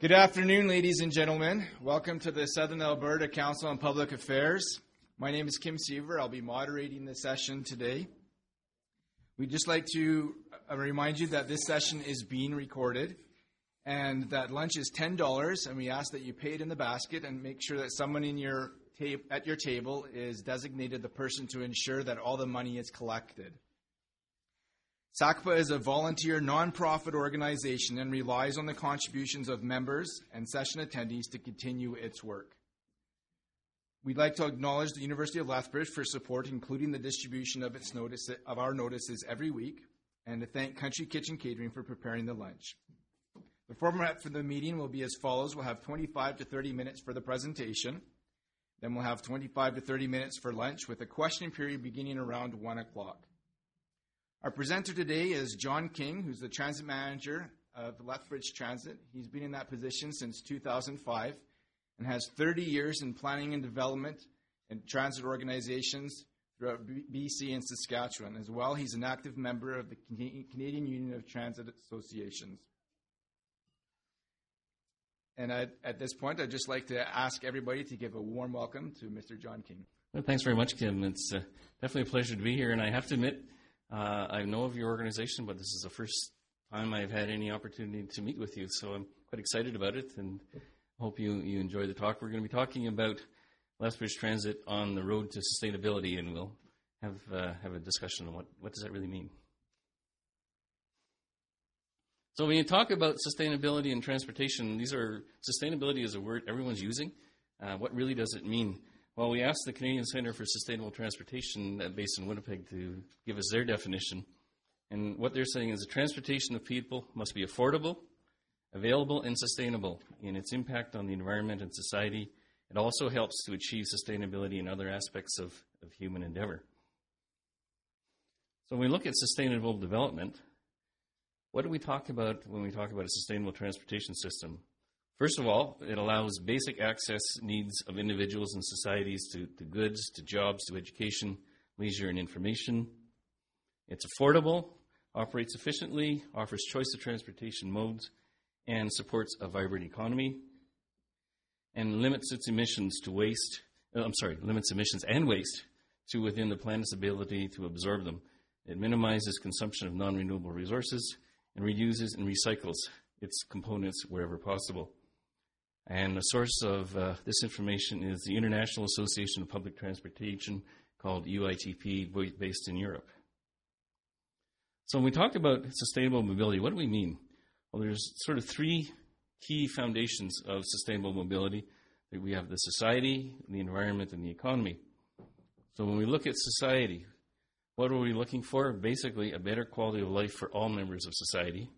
Good afternoon, ladies and gentlemen. Welcome to the Southern Alberta Council on Public Affairs. My name is Kim Seaver. I'll be moderating the session today. We'd just like to uh, remind you that this session is being recorded and that lunch is $10 and we ask that you pay it in the basket and make sure that someone in your tab- at your table is designated the person to ensure that all the money is collected. SACPA is a volunteer nonprofit organization and relies on the contributions of members and session attendees to continue its work. We'd like to acknowledge the University of Lethbridge for support, including the distribution of its notice of our notices every week, and to thank Country Kitchen Catering for preparing the lunch. The format for the meeting will be as follows: We'll have 25 to 30 minutes for the presentation, then we'll have 25 to 30 minutes for lunch, with a question period beginning around one o'clock. Our presenter today is John King, who's the transit manager of Lethbridge Transit. He's been in that position since 2005 and has 30 years in planning and development and transit organizations throughout BC and Saskatchewan. As well, he's an active member of the Canadian Union of Transit Associations. And at, at this point, I'd just like to ask everybody to give a warm welcome to Mr. John King. Well, thanks very much, Kim. It's uh, definitely a pleasure to be here, and I have to admit, uh, I know of your organization, but this is the first time I've had any opportunity to meet with you, so I'm quite excited about it and hope you, you enjoy the talk. We're going to be talking about Lethbridge Transit on the road to sustainability, and we'll have, uh, have a discussion on what, what does that really mean. So when you talk about sustainability and transportation, these are sustainability is a word everyone's using. Uh, what really does it mean? Well, we asked the Canadian Centre for Sustainable Transportation based in Winnipeg to give us their definition. And what they're saying is the transportation of people must be affordable, available, and sustainable in its impact on the environment and society. It also helps to achieve sustainability in other aspects of, of human endeavor. So when we look at sustainable development, what do we talk about when we talk about a sustainable transportation system? First of all, it allows basic access needs of individuals and societies to, to goods, to jobs, to education, leisure, and information. It's affordable, operates efficiently, offers choice of transportation modes, and supports a vibrant economy, and limits its emissions to waste. Uh, I'm sorry, limits emissions and waste to within the planet's ability to absorb them. It minimizes consumption of non renewable resources and reuses and recycles its components wherever possible. And the source of uh, this information is the International Association of Public Transportation called UITP, based in Europe. So when we talk about sustainable mobility, what do we mean? Well, there's sort of three key foundations of sustainable mobility. We have the society, the environment, and the economy. So when we look at society, what are we looking for? Basically, a better quality of life for all members of society.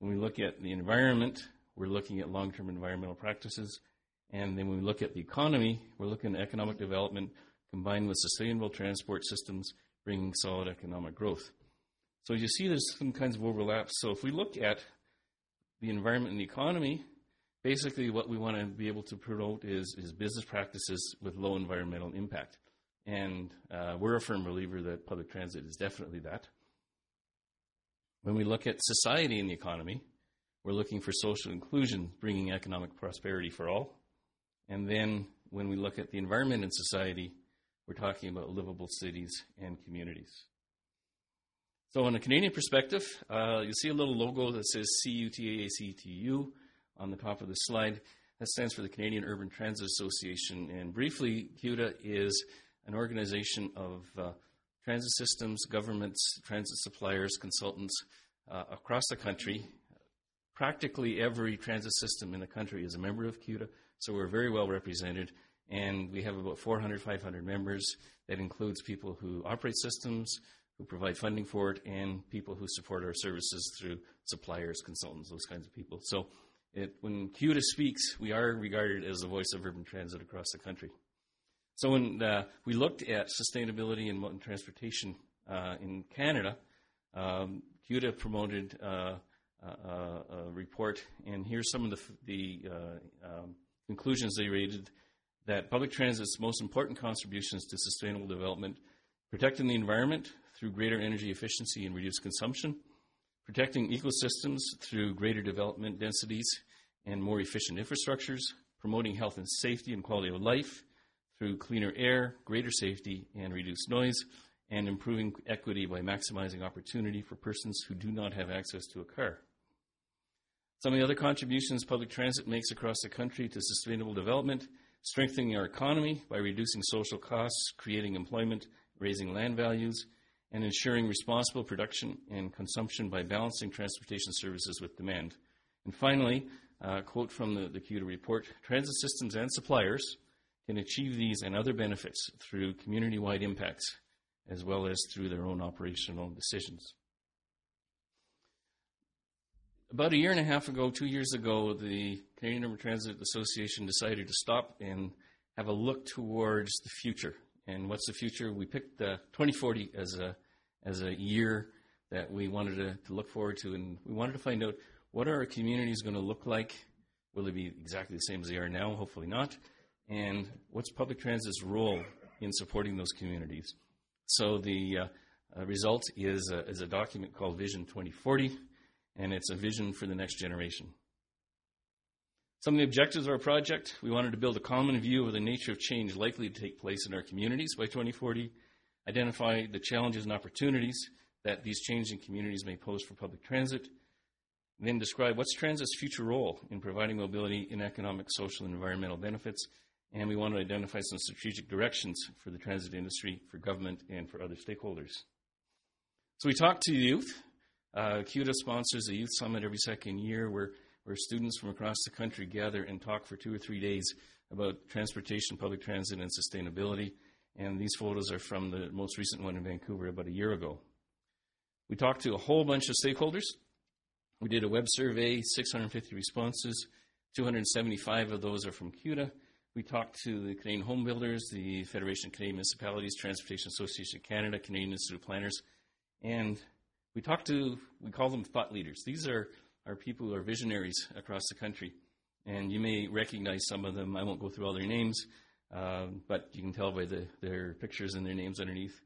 When we look at the environment, we're looking at long term environmental practices. And then when we look at the economy, we're looking at economic development combined with sustainable transport systems, bringing solid economic growth. So you see there's some kinds of overlaps. So if we look at the environment and the economy, basically what we want to be able to promote is, is business practices with low environmental impact. And uh, we're a firm believer that public transit is definitely that. When we look at society and the economy, we're looking for social inclusion, bringing economic prosperity for all. And then when we look at the environment and society, we're talking about livable cities and communities. So, in a Canadian perspective, uh, you see a little logo that says CUTAACTU on the top of the slide. That stands for the Canadian Urban Transit Association. And briefly, CUTA is an organization of uh, transit systems, governments, transit suppliers, consultants uh, across the country practically every transit system in the country is a member of CUTA, so we're very well represented. And we have about 400, 500 members. That includes people who operate systems, who provide funding for it, and people who support our services through suppliers, consultants, those kinds of people. So it, when CUTA speaks, we are regarded as the voice of urban transit across the country. So when uh, we looked at sustainability in transportation uh, in Canada, um, CUTA promoted uh, report, and here's some of the, the uh, um, conclusions they rated that public transit's most important contributions to sustainable development protecting the environment through greater energy efficiency and reduced consumption, protecting ecosystems through greater development densities and more efficient infrastructures, promoting health and safety and quality of life through cleaner air, greater safety, and reduced noise, and improving equity by maximizing opportunity for persons who do not have access to a car. Some of the other contributions public transit makes across the country to sustainable development, strengthening our economy by reducing social costs, creating employment, raising land values, and ensuring responsible production and consumption by balancing transportation services with demand. And finally, a quote from the, the CUTA report transit systems and suppliers can achieve these and other benefits through community wide impacts as well as through their own operational decisions. About a year and a half ago, two years ago, the Canadian Urban Transit Association decided to stop and have a look towards the future. And what's the future? We picked uh, 2040 as a as a year that we wanted to, to look forward to, and we wanted to find out what are our communities going to look like. Will they be exactly the same as they are now? Hopefully not. And what's public transit's role in supporting those communities? So the uh, result is a, is a document called Vision 2040 and it's a vision for the next generation. Some of the objectives of our project we wanted to build a common view of the nature of change likely to take place in our communities by 2040, identify the challenges and opportunities that these changing communities may pose for public transit, then describe what's transit's future role in providing mobility in economic, social, and environmental benefits, and we want to identify some strategic directions for the transit industry, for government, and for other stakeholders. So we talked to youth uh, CUTA sponsors a youth summit every second year where, where students from across the country gather and talk for two or three days about transportation, public transit, and sustainability. And these photos are from the most recent one in Vancouver about a year ago. We talked to a whole bunch of stakeholders. We did a web survey, 650 responses. 275 of those are from CUTA. We talked to the Canadian Home Builders, the Federation of Canadian Municipalities, Transportation Association of Canada, Canadian Institute of Planners, and we talked to, we call them thought leaders. These are, are people who are visionaries across the country. And you may recognize some of them. I won't go through all their names, uh, but you can tell by the, their pictures and their names underneath.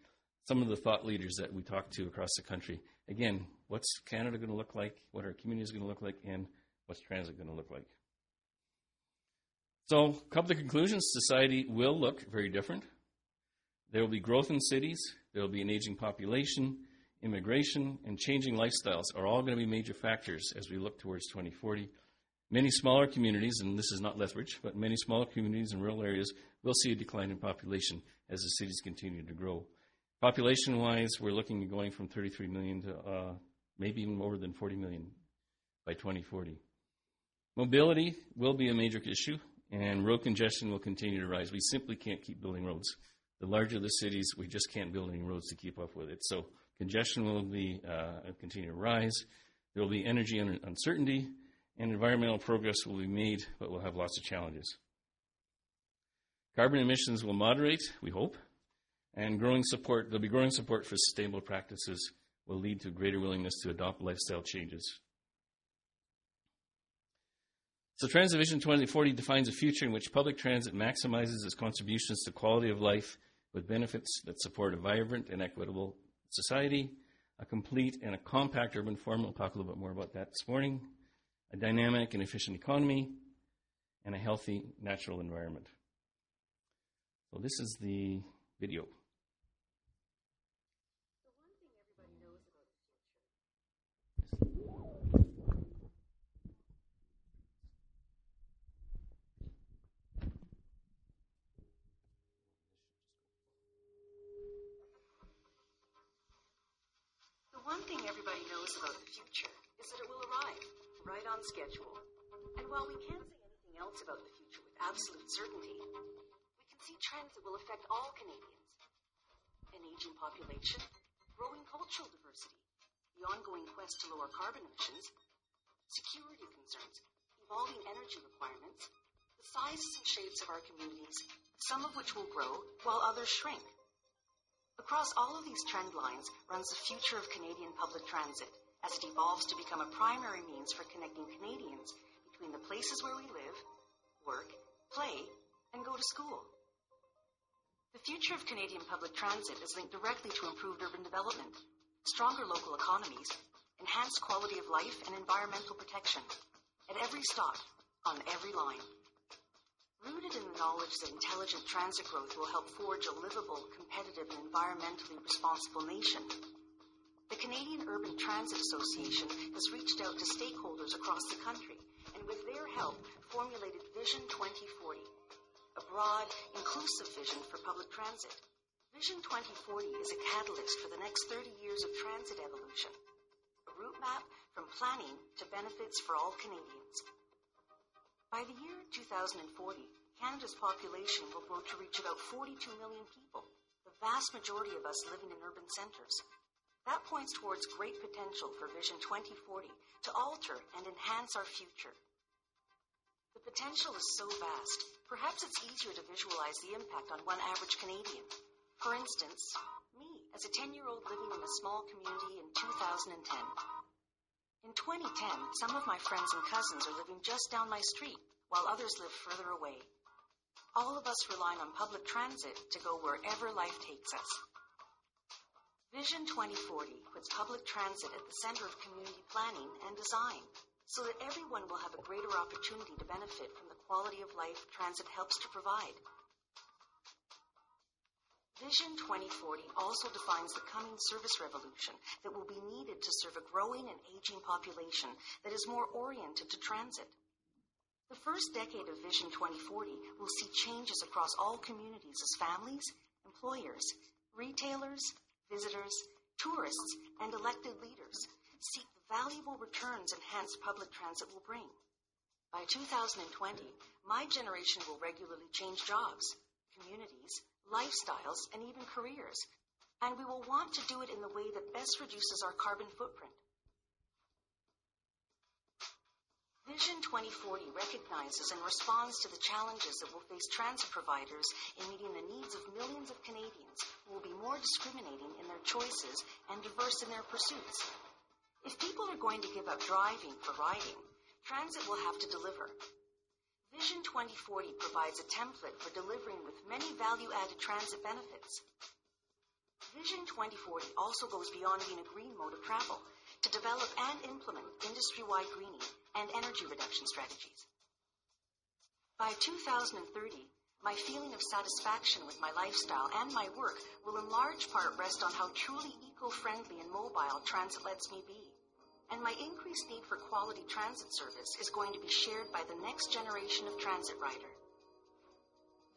Some of the thought leaders that we talk to across the country. Again, what's Canada going to look like? What our communities going to look like? And what's transit going to look like? So, a couple of conclusions. Society will look very different. There will be growth in cities. There will be an aging population immigration, and changing lifestyles are all going to be major factors as we look towards 2040. Many smaller communities, and this is not Lethbridge, but many smaller communities in rural areas will see a decline in population as the cities continue to grow. Population wise, we're looking at going from 33 million to uh, maybe even more than 40 million by 2040. Mobility will be a major issue, and road congestion will continue to rise. We simply can't keep building roads. The larger the cities, we just can't build any roads to keep up with it. So Congestion will be uh, continue to rise. There will be energy uncertainty, and environmental progress will be made, but we'll have lots of challenges. Carbon emissions will moderate, we hope, and growing support. There'll be growing support for sustainable practices will lead to greater willingness to adopt lifestyle changes. So Transit Vision 2040 defines a future in which public transit maximizes its contributions to quality of life with benefits that support a vibrant and equitable society, a complete and a compact urban form. We'll talk a little bit more about that this morning. A dynamic and efficient economy, and a healthy natural environment. So, this is the video. One thing everybody knows about the future is that it will arrive, right on schedule. And while we can't say anything else about the future with absolute certainty, we can see trends that will affect all Canadians. An aging population, growing cultural diversity, the ongoing quest to lower carbon emissions, security concerns, evolving energy requirements, the sizes and shapes of our communities, some of which will grow while others shrink. Across all of these trend lines runs the future of Canadian public transit as it evolves to become a primary means for connecting Canadians between the places where we live, work, play, and go to school. The future of Canadian public transit is linked directly to improved urban development, stronger local economies, enhanced quality of life, and environmental protection. At every stop, on every line. Rooted in the knowledge that intelligent transit growth will help forge a livable, competitive, and environmentally responsible nation, the Canadian Urban Transit Association has reached out to stakeholders across the country and, with their help, formulated Vision 2040, a broad, inclusive vision for public transit. Vision 2040 is a catalyst for the next 30 years of transit evolution, a route map from planning to benefits for all Canadians. By the year 2040, Canada's population will grow to reach about 42 million people, the vast majority of us living in urban centres. That points towards great potential for Vision 2040 to alter and enhance our future. The potential is so vast, perhaps it's easier to visualize the impact on one average Canadian. For instance, me, as a 10 year old living in a small community in 2010. In 2010, some of my friends and cousins are living just down my street, while others live further away. All of us rely on public transit to go wherever life takes us. Vision 2040 puts public transit at the center of community planning and design so that everyone will have a greater opportunity to benefit from the quality of life transit helps to provide. Vision 2040 also defines the coming service revolution that will be needed to serve a growing and aging population that is more oriented to transit. The first decade of Vision 2040 will see changes across all communities as families, employers, retailers, visitors, tourists, and elected leaders seek the valuable returns enhanced public transit will bring. By 2020, my generation will regularly change jobs, communities, lifestyles, and even careers. And we will want to do it in the way that best reduces our carbon footprint. Vision 2040 recognizes and responds to the challenges that will face transit providers in meeting the needs of millions of Canadians who will be more discriminating in their choices and diverse in their pursuits. If people are going to give up driving for riding, transit will have to deliver. Vision 2040 provides a template for delivering with many value-added transit benefits. Vision 2040 also goes beyond being a green mode of travel to develop and implement industry-wide greening and energy reduction strategies. By 2030, my feeling of satisfaction with my lifestyle and my work will in large part rest on how truly eco-friendly and mobile transit lets me be and my increased need for quality transit service is going to be shared by the next generation of transit rider.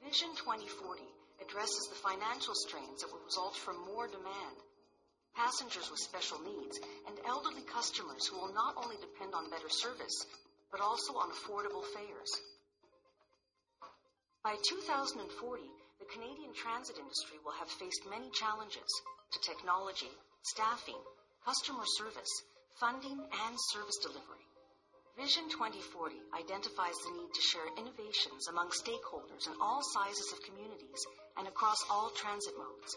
Vision 2040 addresses the financial strains that will result from more demand, passengers with special needs, and elderly customers who will not only depend on better service, but also on affordable fares. By 2040, the Canadian transit industry will have faced many challenges to technology, staffing, customer service, funding, and service delivery. Vision 2040 identifies the need to share innovations among stakeholders in all sizes of communities and across all transit modes.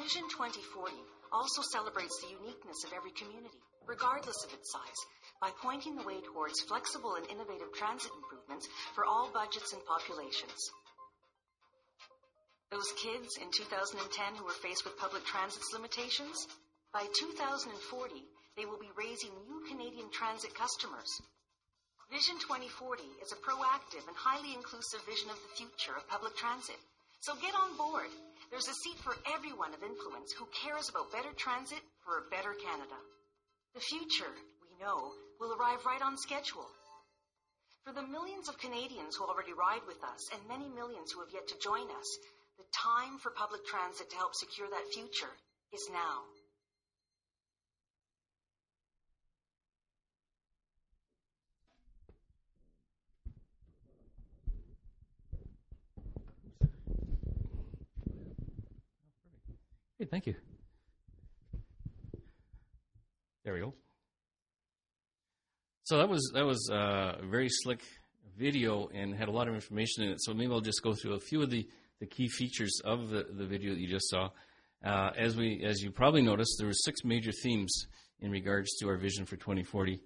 Vision 2040 also celebrates the uniqueness of every community, regardless of its size, by pointing the way towards flexible and innovative transit improvements for all budgets and populations. Those kids in 2010 who were faced with public transit's limitations by 2040, they will be raising new Canadian transit customers. Vision 2040 is a proactive and highly inclusive vision of the future of public transit. So get on board. There's a seat for everyone of influence who cares about better transit for a better Canada. The future, we know, will arrive right on schedule. For the millions of Canadians who already ride with us and many millions who have yet to join us, the time for public transit to help secure that future is now. Thank you. There we go. So that was that was uh, a very slick video and had a lot of information in it. So maybe I'll just go through a few of the, the key features of the, the video that you just saw. Uh, as we as you probably noticed, there were six major themes in regards to our vision for 2040.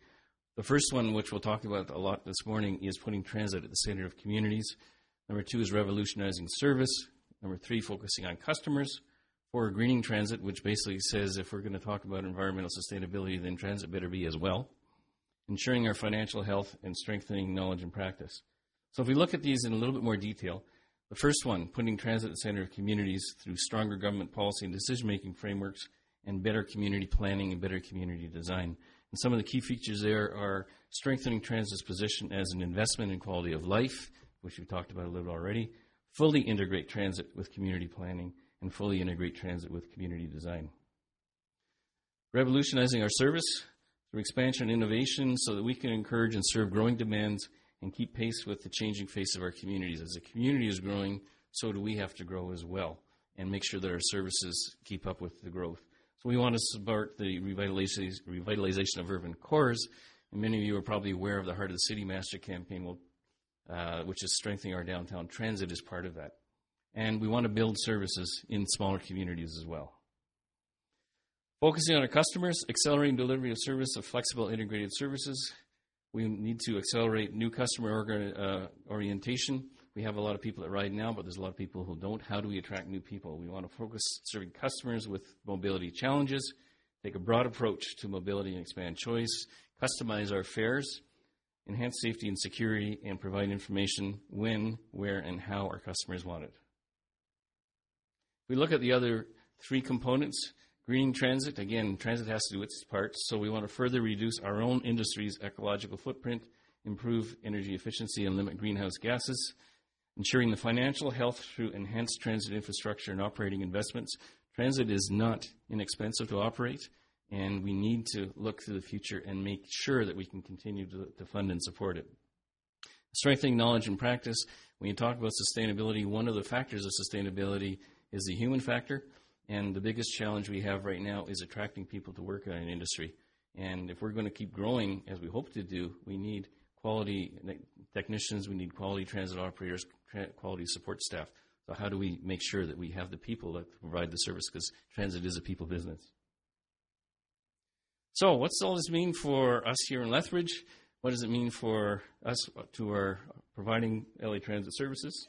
The first one, which we'll talk about a lot this morning, is putting transit at the center of communities. Number two is revolutionizing service. Number three, focusing on customers for greening transit, which basically says if we're going to talk about environmental sustainability, then transit better be as well. ensuring our financial health, and strengthening knowledge and practice. So if we look at these in a little bit more detail, the first one, putting transit at the center of communities through stronger government policy and decision-making frameworks and better community planning and better community design. And some of the key features there are strengthening transit's position as an investment in quality of life, which we've talked about a little already, fully integrate transit with community planning, and fully integrate transit with community design. Revolutionizing our service through expansion and innovation so that we can encourage and serve growing demands and keep pace with the changing face of our communities. As the community is growing, so do we have to grow as well and make sure that our services keep up with the growth. So we want to support the revitalization of urban cores. And many of you are probably aware of the Heart of the City Master campaign, uh, which is strengthening our downtown transit as part of that. And we want to build services in smaller communities as well. Focusing on our customers, accelerating delivery of service of flexible integrated services. We need to accelerate new customer orga- uh, orientation we have a lot of people that ride now, but there's a lot of people who don't. How do we attract new people? We want to focus serving customers with mobility challenges, take a broad approach to mobility and expand choice, customize our fares, enhance safety and security, and provide information when, where, and how our customers want it. We look at the other three components. Greening transit, again, transit has to do its part, so we want to further reduce our own industry's ecological footprint, improve energy efficiency, and limit greenhouse gases ensuring the financial health through enhanced transit infrastructure and operating investments. Transit is not inexpensive to operate, and we need to look to the future and make sure that we can continue to, to fund and support it. Strengthening knowledge and practice. When you talk about sustainability, one of the factors of sustainability is the human factor, and the biggest challenge we have right now is attracting people to work in an industry. And if we're going to keep growing as we hope to do, we need quality technicians, we need quality transit operators, quality support staff. So how do we make sure that we have the people that provide the service? Because transit is a people business. So what's all this mean for us here in Lethbridge? What does it mean for us to our providing LA Transit services?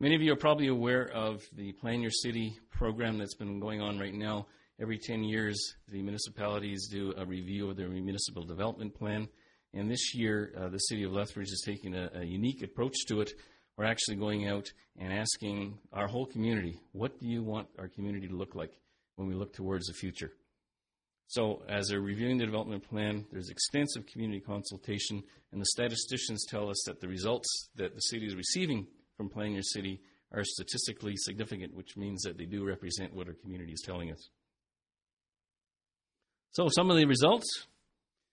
Many of you are probably aware of the Plan Your City program that's been going on right now. Every 10 years, the municipalities do a review of their municipal development plan. And this year, uh, the city of Lethbridge is taking a, a, unique approach to it. We're actually going out and asking our whole community, what do you want our community to look like when we look towards the future? So, as they're reviewing the development plan, there's extensive community consultation, and the statisticians tell us that the results that the city is receiving from Plan Your City are statistically significant, which means that they do represent what our community is telling us. So, some of the results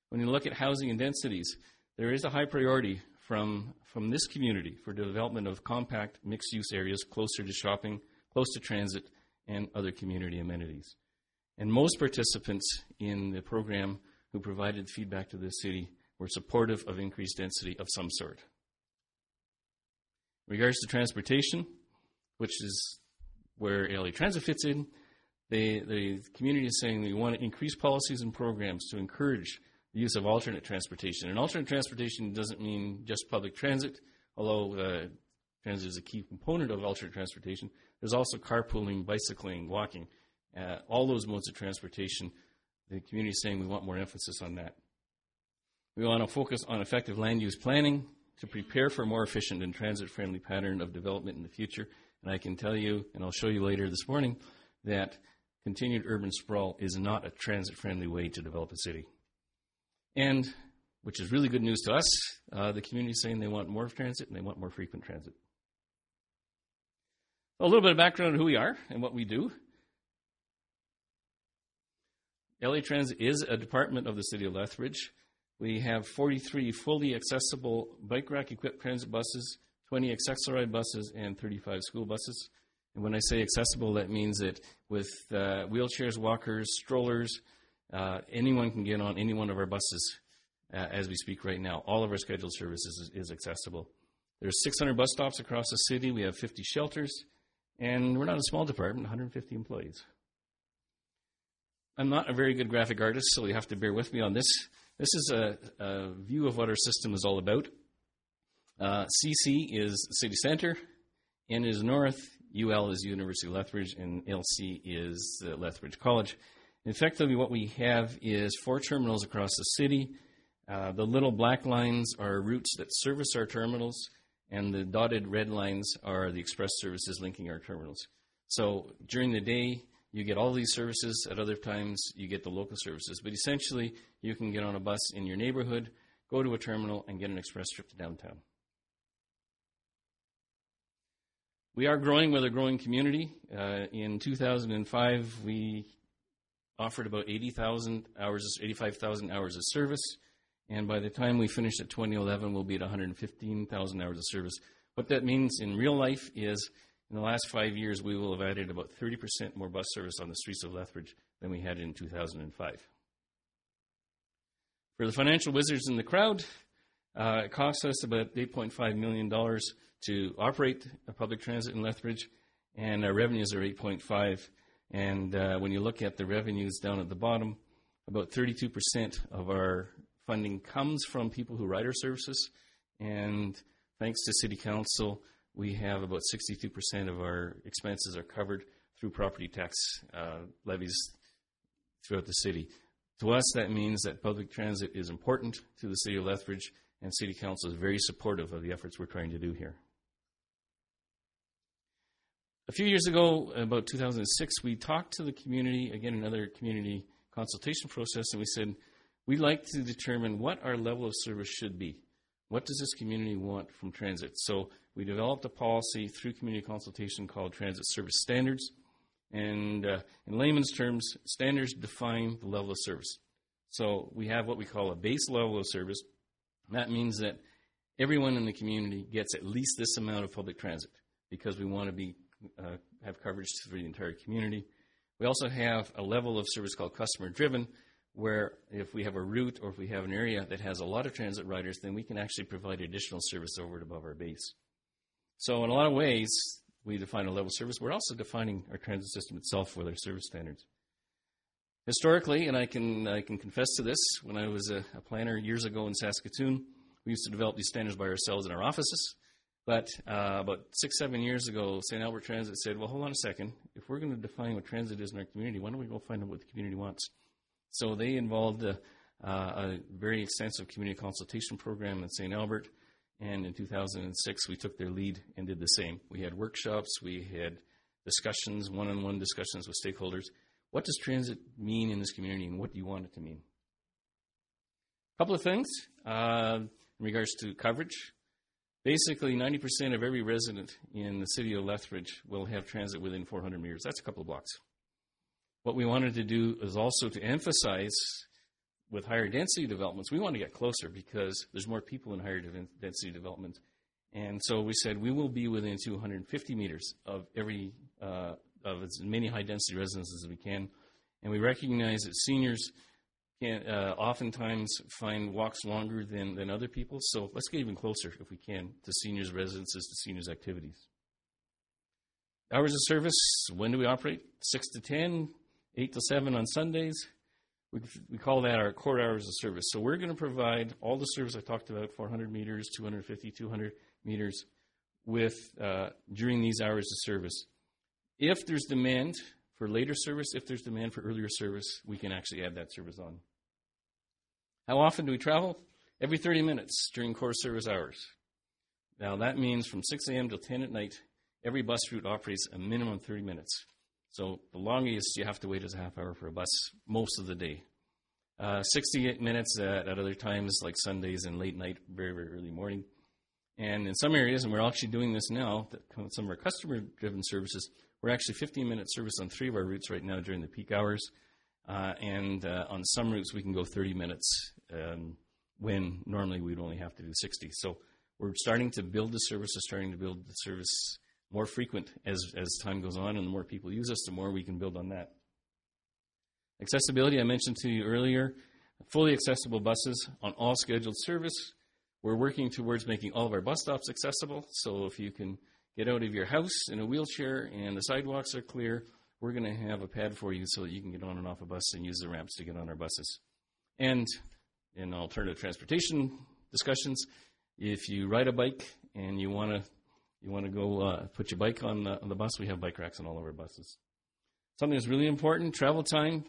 when you look at housing and densities, there is a high priority from, from this community for development of compact mixed use areas closer to shopping, close to transit, and other community amenities. And most participants in the program who provided feedback to the city were supportive of increased density of some sort. Regards to transportation, which is where LA Transit fits in, they, the community is saying we want to increase policies and programs to encourage the use of alternate transportation. And alternate transportation doesn't mean just public transit, although uh, transit is a key component of alternate transportation. There's also carpooling, bicycling, walking, uh, all those modes of transportation. The community is saying we want more emphasis on that. We want to focus on effective land use planning to prepare for a more efficient and transit friendly pattern of development in the future. And I can tell you, and I'll show you later this morning, that continued urban sprawl is not a transit friendly way to develop a city. And, which is really good news to us, uh, the community is saying they want more transit and they want more frequent transit. A little bit of background on who we are and what we do. LA Transit is a department of the City of Lethbridge. We have 43 fully accessible bike rack equipped transit buses, 20 Access-A-Ride buses, and 35 school buses. And when I say accessible, that means that with uh, wheelchairs, walkers, strollers, uh, anyone can get on any one of our buses uh, as we speak right now. All of our scheduled services is, is accessible. There's 600 bus stops across the city. We have 50 shelters, and we're not a small department, 150 employees. I'm not a very good graphic artist, so you have to bear with me on this. This is a, a view of what our system is all about. Uh, CC is city center, N is north, UL is University of Lethbridge, and LC is Lethbridge College. Effectively, what we have is four terminals across the city. Uh, the little black lines are routes that service our terminals, and the dotted red lines are the express services linking our terminals. So during the day, you get all these services. At other times, you get the local services. But essentially, you can get on a bus in your neighborhood, go to a terminal, and get an express trip to downtown. We are growing with a growing community. Uh, in 2005, we offered about 80,000 hours, 85,000 hours of service. And by the time we finish at 2011, we'll be at 115,000 hours of service. What that means in real life is in the last five years, we will have added about 30% more bus service on the streets of Lethbridge than we had in 2005. For the financial wizards in the crowd, uh, it costs us about $8.5 million to operate public transit in Lethbridge, and our revenues are 8.5. And uh, when you look at the revenues down at the bottom, about 32% of our funding comes from people who ride our services, and thanks to City Council, we have about 62% of our expenses are covered through property tax uh, levies throughout the city. To us, that means that public transit is important to the city of Lethbridge, and City Council is very supportive of the efforts we're trying to do here. A few years ago, about 2006, we talked to the community, again, another community consultation process, and we said, We'd like to determine what our level of service should be. What does this community want from transit? So we developed a policy through community consultation called Transit Service Standards. And uh, in layman's terms, standards define the level of service. So we have what we call a base level of service. That means that everyone in the community gets at least this amount of public transit because we want to be uh, have coverage for the entire community. We also have a level of service called customer driven, where if we have a route or if we have an area that has a lot of transit riders, then we can actually provide additional service over and above our base. So, in a lot of ways, we define a level service. We're also defining our transit system itself with our service standards. Historically, and I can, I can confess to this, when I was a, a planner years ago in Saskatoon, we used to develop these standards by ourselves in our offices. But uh, about six, seven years ago, St. Albert Transit said, well, hold on a second. If we're going to define what transit is in our community, why don't we go find out what the community wants? So they involved a, uh, a very extensive community consultation program in St. Albert. And in 2006, we took their lead and did the same. We had workshops, we had discussions, one on one discussions with stakeholders. What does transit mean in this community and what do you want it to mean? A couple of things uh, in regards to coverage. Basically, 90% of every resident in the city of Lethbridge will have transit within 400 meters. That's a couple of blocks. What we wanted to do is also to emphasize with higher density developments, we want to get closer because there's more people in higher density development. And so we said we will be within 250 meters of every uh, of as many high density residences as we can. And we recognize that seniors can uh, oftentimes find walks longer than, than other people. So let's get even closer if we can to seniors' residences, to seniors' activities. Hours of service, when do we operate? 6 to 10, 8 to 7 on Sundays. We, we call that our core hours of service. So we're going to provide all the service I talked about 400 meters, 250, 200 meters with uh, during these hours of service. If there's demand for later service, if there's demand for earlier service, we can actually add that service on. How often do we travel? Every 30 minutes during core service hours. Now that means from 6 a.m. till 10 at night, every bus route operates a minimum 30 minutes. So the longest you have to wait is a half hour for a bus most of the day. Uh, 68 minutes at, at, other times, like Sundays and late night, very, very early morning. And in some areas, and we're actually doing this now, some of our customer driven services, we're actually 15 minute service on three of our routes right now during the peak hours. Uh, and uh, on some routes, we can go 30 minutes um, when normally we'd only have to do 60. So we're starting to build the service, starting to build the service more frequent as, as time goes on, and the more people use us, the more we can build on that. Accessibility, I mentioned to you earlier, fully accessible buses on all scheduled service. We're working towards making all of our bus stops accessible, so if you can get out of your house in a wheelchair and the sidewalks are clear, we're going to have a pad for you so that you can get on and off a bus and use the ramps to get on our buses. And in alternative transportation discussions, if you ride a bike and you want to you want to go uh, put your bike on the, on the bus, we have bike racks on all of our buses. Something that's really important travel time.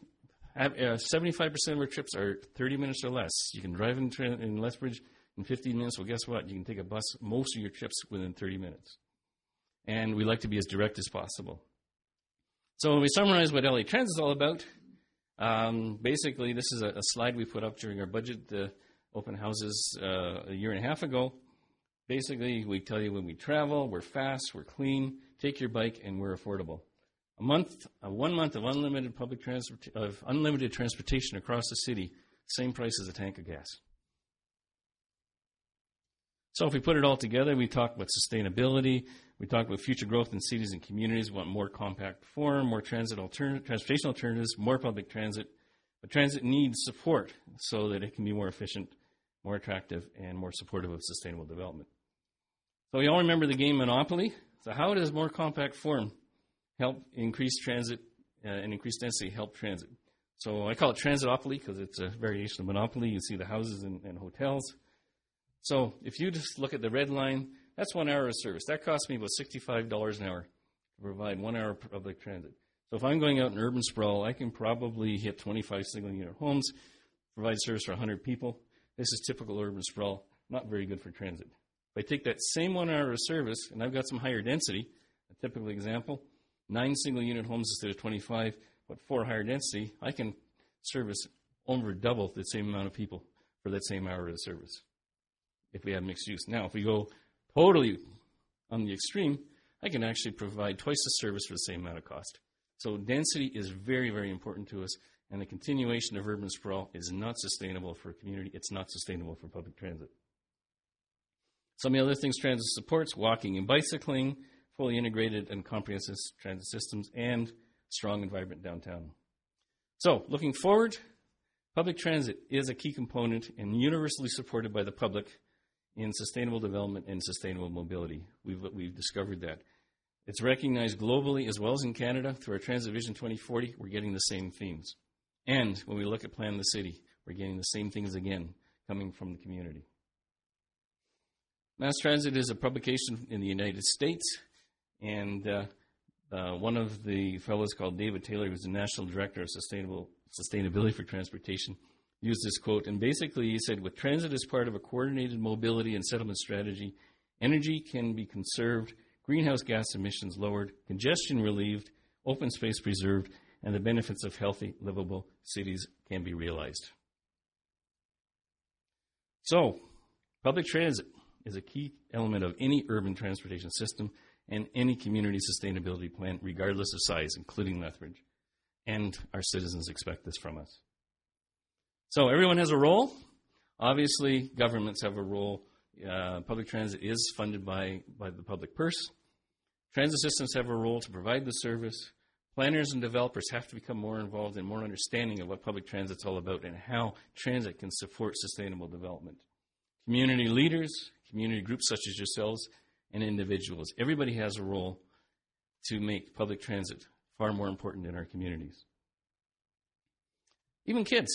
uh, 75% of our trips are 30 minutes or less. You can drive in, in Lethbridge in 15 minutes. Well, guess what? You can take a bus most of your trips within 30 minutes. And we like to be as direct as possible. So when we summarize what LA Transit is all about, um, basically this is a, a, slide we put up during our budget uh, open houses uh, a year and a half ago. Basically, we tell you when we travel, we're fast, we're clean, take your bike, and we're affordable. A month, a one month of unlimited public transport, of unlimited transportation across the city, same price as a tank of gas. So if we put it all together, we talk about sustainability, we talk about future growth in cities and communities, we want more compact form, more transit altern- transportation alternatives, more public transit. But transit needs support so that it can be more efficient, more attractive, and more supportive of sustainable development. So we all remember the game Monopoly. So how does more compact form help increase transit uh, and increase density help transit? So I call it Transitopoly because it's a variation of Monopoly. You see the houses and, and hotels. So if you just look at the red line, that's one hour of service. That costs me about $65 an hour to provide one hour of public transit. So if I'm going out in urban sprawl, I can probably hit 25 single unit homes, provide service for 100 people. This is typical urban sprawl, not very good for transit. If I take that same one hour of service and I've got some higher density, a typical example, nine single unit homes instead of 25, but four higher density, I can service over double the same amount of people for that same hour of service if we have mixed use. Now, if we go totally on the extreme, I can actually provide twice the service for the same amount of cost. So density is very, very important to us, and the continuation of urban sprawl is not sustainable for a community. It's not sustainable for public transit. Some of the other things transit supports walking and bicycling, fully integrated and comprehensive transit systems, and strong and vibrant downtown. So, looking forward, public transit is a key component and universally supported by the public in sustainable development and sustainable mobility. We've, we've discovered that. It's recognized globally as well as in Canada through our Transit Vision 2040. We're getting the same themes. And when we look at Plan the City, we're getting the same things again coming from the community. Mass Transit is a publication in the United States, and uh, uh, one of the fellows called David Taylor, who's the National Director of Sustainable Sustainability for Transportation, used this quote, and basically he said, with transit as part of a coordinated mobility and settlement strategy, energy can be conserved, greenhouse gas emissions lowered, congestion relieved, open space preserved, and the benefits of healthy, livable cities can be realized. So, public transit is a key element of any urban transportation system and any community sustainability plan, regardless of size, including Lethbridge. And our citizens expect this from us. So everyone has a role. Obviously, governments have a role. Uh, public transit is funded by, by the public purse. Transit systems have a role to provide the service. Planners and developers have to become more involved and more understanding of what public transit's all about and how transit can support sustainable development. Community leaders, community groups such as yourselves, and individuals. Everybody has a role to make public transit far more important in our communities. Even kids.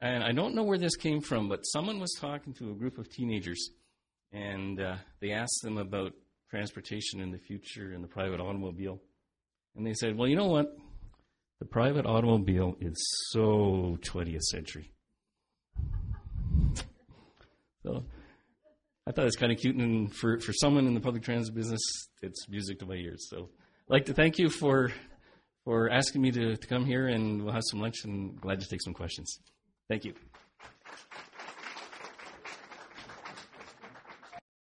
And I don't know where this came from, but someone was talking to a group of teenagers, and uh, they asked them about transportation in the future and the private automobile. And they said, well, you know what? The private automobile is so 20th century. So I thought it was kind of cute, and for, for someone in the public transit business, it's music to my ears. So I'd like to thank you for, for asking me to, to come here, and we'll have some lunch, and glad to take some questions. Thank you.